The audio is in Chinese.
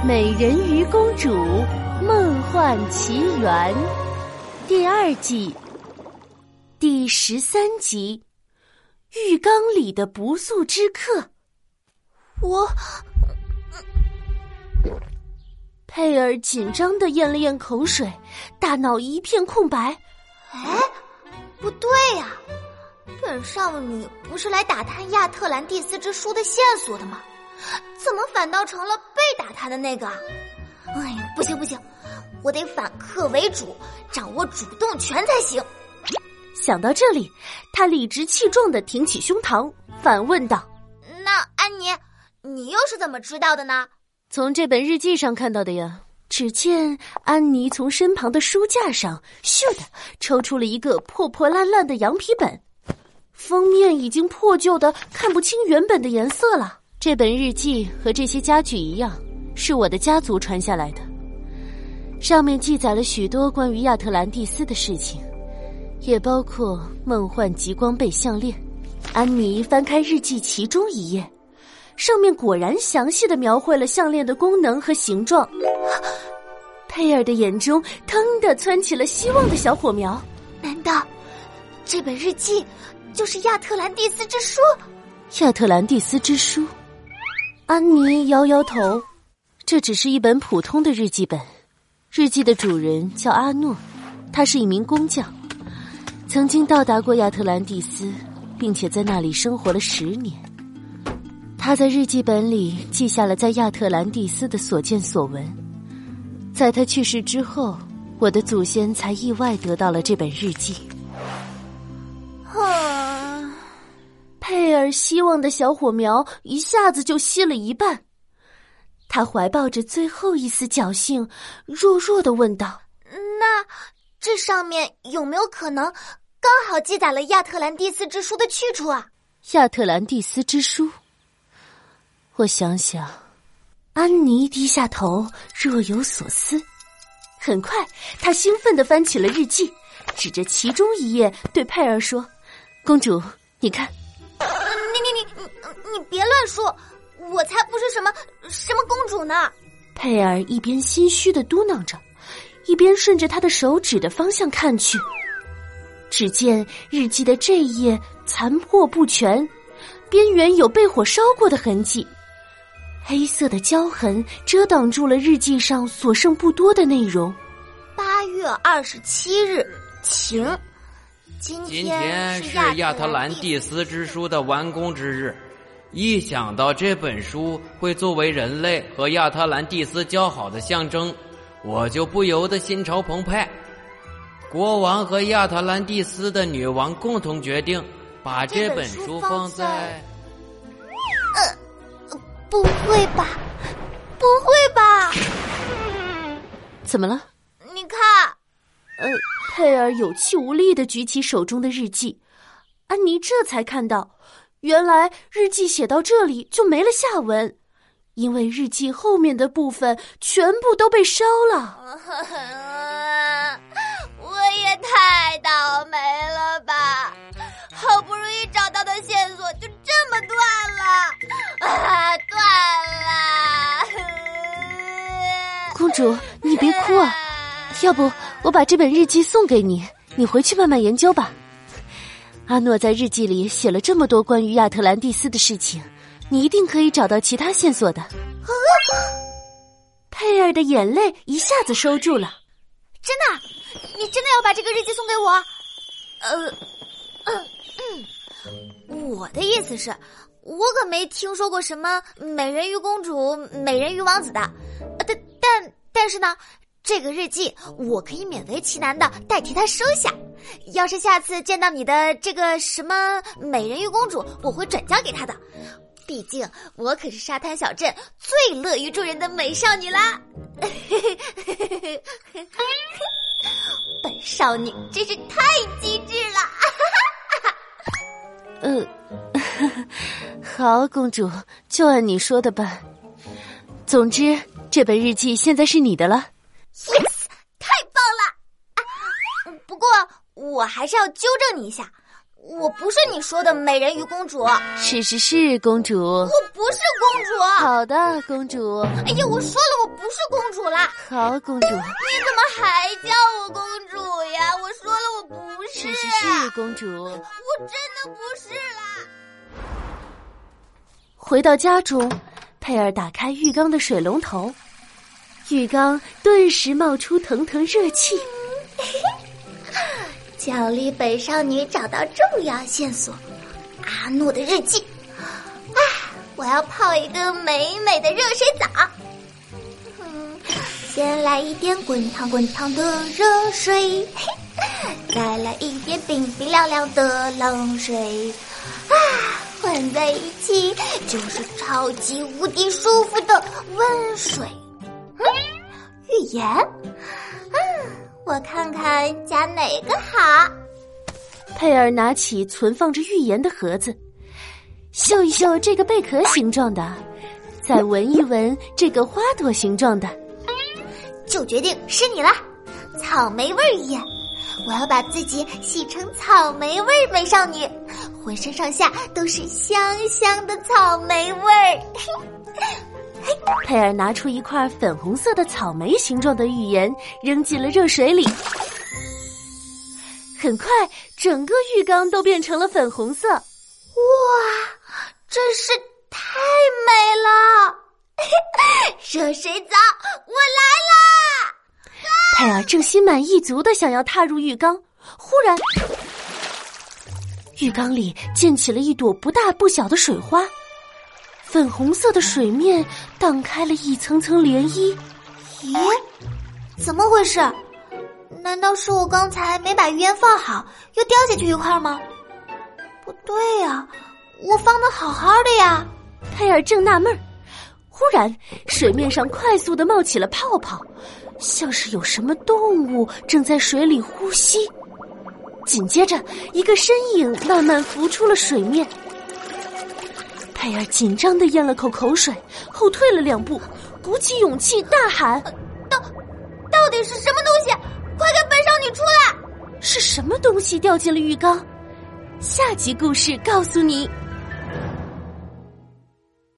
《美人鱼公主梦幻奇缘》第二季第十三集《浴缸里的不速之客》。我佩尔紧张的咽了咽口水，大脑一片空白。哎，不对呀，本少女不是来打探亚特兰蒂斯之书的线索的吗？怎么反倒成了打他的那个？哎呀，不行不行，我得反客为主，掌握主动权才行。想到这里，他理直气壮的挺起胸膛，反问道：“那安妮，你又是怎么知道的呢？”从这本日记上看到的呀。只见安妮从身旁的书架上咻的抽出了一个破破烂烂的羊皮本，封面已经破旧的看不清原本的颜色了。这本日记和这些家具一样，是我的家族传下来的。上面记载了许多关于亚特兰蒂斯的事情，也包括梦幻极光贝项链。安妮翻开日记其中一页，上面果然详细的描绘了项链的功能和形状。佩尔的眼中腾的窜起了希望的小火苗。难道这本日记就是亚特兰蒂斯之书？亚特兰蒂斯之书。安妮摇摇头，这只是一本普通的日记本。日记的主人叫阿诺，他是一名工匠，曾经到达过亚特兰蒂斯，并且在那里生活了十年。他在日记本里记下了在亚特兰蒂斯的所见所闻。在他去世之后，我的祖先才意外得到了这本日记。啊佩尔希望的小火苗一下子就熄了一半，他怀抱着最后一丝侥幸，弱弱的问道：“那这上面有没有可能刚好记载了亚特兰蒂斯之书的去处啊？”亚特兰蒂斯之书，我想想。安妮低下头，若有所思。很快，她兴奋的翻起了日记，指着其中一页对佩儿说：“公主，你看。”你你你你别乱说，我才不是什么什么公主呢！佩尔一边心虚的嘟囔着，一边顺着他的手指的方向看去。只见日记的这一页残破不全，边缘有被火烧过的痕迹，黑色的胶痕遮挡住了日记上所剩不多的内容。八月二十七日，晴。今天是亚特兰蒂斯之书的完工之日，一想到这本书会作为人类和亚特兰蒂斯交好的象征，我就不由得心潮澎湃。国王和亚特兰蒂斯的女王共同决定，把这本书放在……呃，不会吧，不会吧？怎么了？你看。呃，佩尔有气无力的举起手中的日记，安妮这才看到，原来日记写到这里就没了下文，因为日记后面的部分全部都被烧了。我也太倒霉了吧！好不容易找到的线索就这么断了，啊，断了！公主，你别哭啊，要不。我把这本日记送给你，你回去慢慢研究吧。阿诺在日记里写了这么多关于亚特兰蒂斯的事情，你一定可以找到其他线索的。佩尔的眼泪一下子收住了。真的？你真的要把这个日记送给我？呃，嗯嗯，我的意思是，我可没听说过什么美人鱼公主、美人鱼王子的。但但但是呢？这个日记我可以勉为其难的代替他收下。要是下次见到你的这个什么美人鱼公主，我会转交给他的。毕竟我可是沙滩小镇最乐于助人的美少女啦！本少女真是太机智了！呃，好，公主就按你说的办。总之，这本日记现在是你的了。Yes，太棒了！不过我还是要纠正你一下，我不是你说的美人鱼公主。是是是，公主。我不不是公主。好的，公主。哎呀，我说了，我不是公主啦。好，公主。你怎么还叫我公主呀？我说了，我不是。是是是，公主。我真的不是啦。回到家中，佩尔打开浴缸的水龙头，浴缸顿时冒出腾腾热气。奖励本少女找到重要线索，阿诺的日记。啊，我要泡一个美美的热水澡。嗯，先来一点滚烫滚烫的热水，再来一点冰冰凉凉的冷水。啊，混在一起就是超级无敌舒服的温水。预言。我看看加哪个好。佩尔拿起存放着预言的盒子，嗅一嗅这个贝壳形状的，再闻一闻这个花朵形状的，就决定是你了。草莓味预言，我要把自己洗成草莓味美少女，浑身上下都是香香的草莓味儿。嘿佩尔拿出一块粉红色的草莓形状的浴盐，扔进了热水里。很快，整个浴缸都变成了粉红色。哇，真是太美了！热水澡，我来啦！佩尔正心满意足的想要踏入浴缸，忽然，浴缸里溅起了一朵不大不小的水花。粉红色的水面荡开了一层层涟漪，咦，怎么回事？难道是我刚才没把鱼言放好，又掉下去一块吗？不对呀，我放的好好的呀。佩尔正纳闷儿，忽然水面上快速的冒起了泡泡，像是有什么动物正在水里呼吸。紧接着，一个身影慢慢浮出了水面。佩尔紧张的咽了口口水，后退了两步，鼓起勇气大喊：“到，到底是什么东西？快给本少女出来！是什么东西掉进了浴缸？”下集故事告诉你。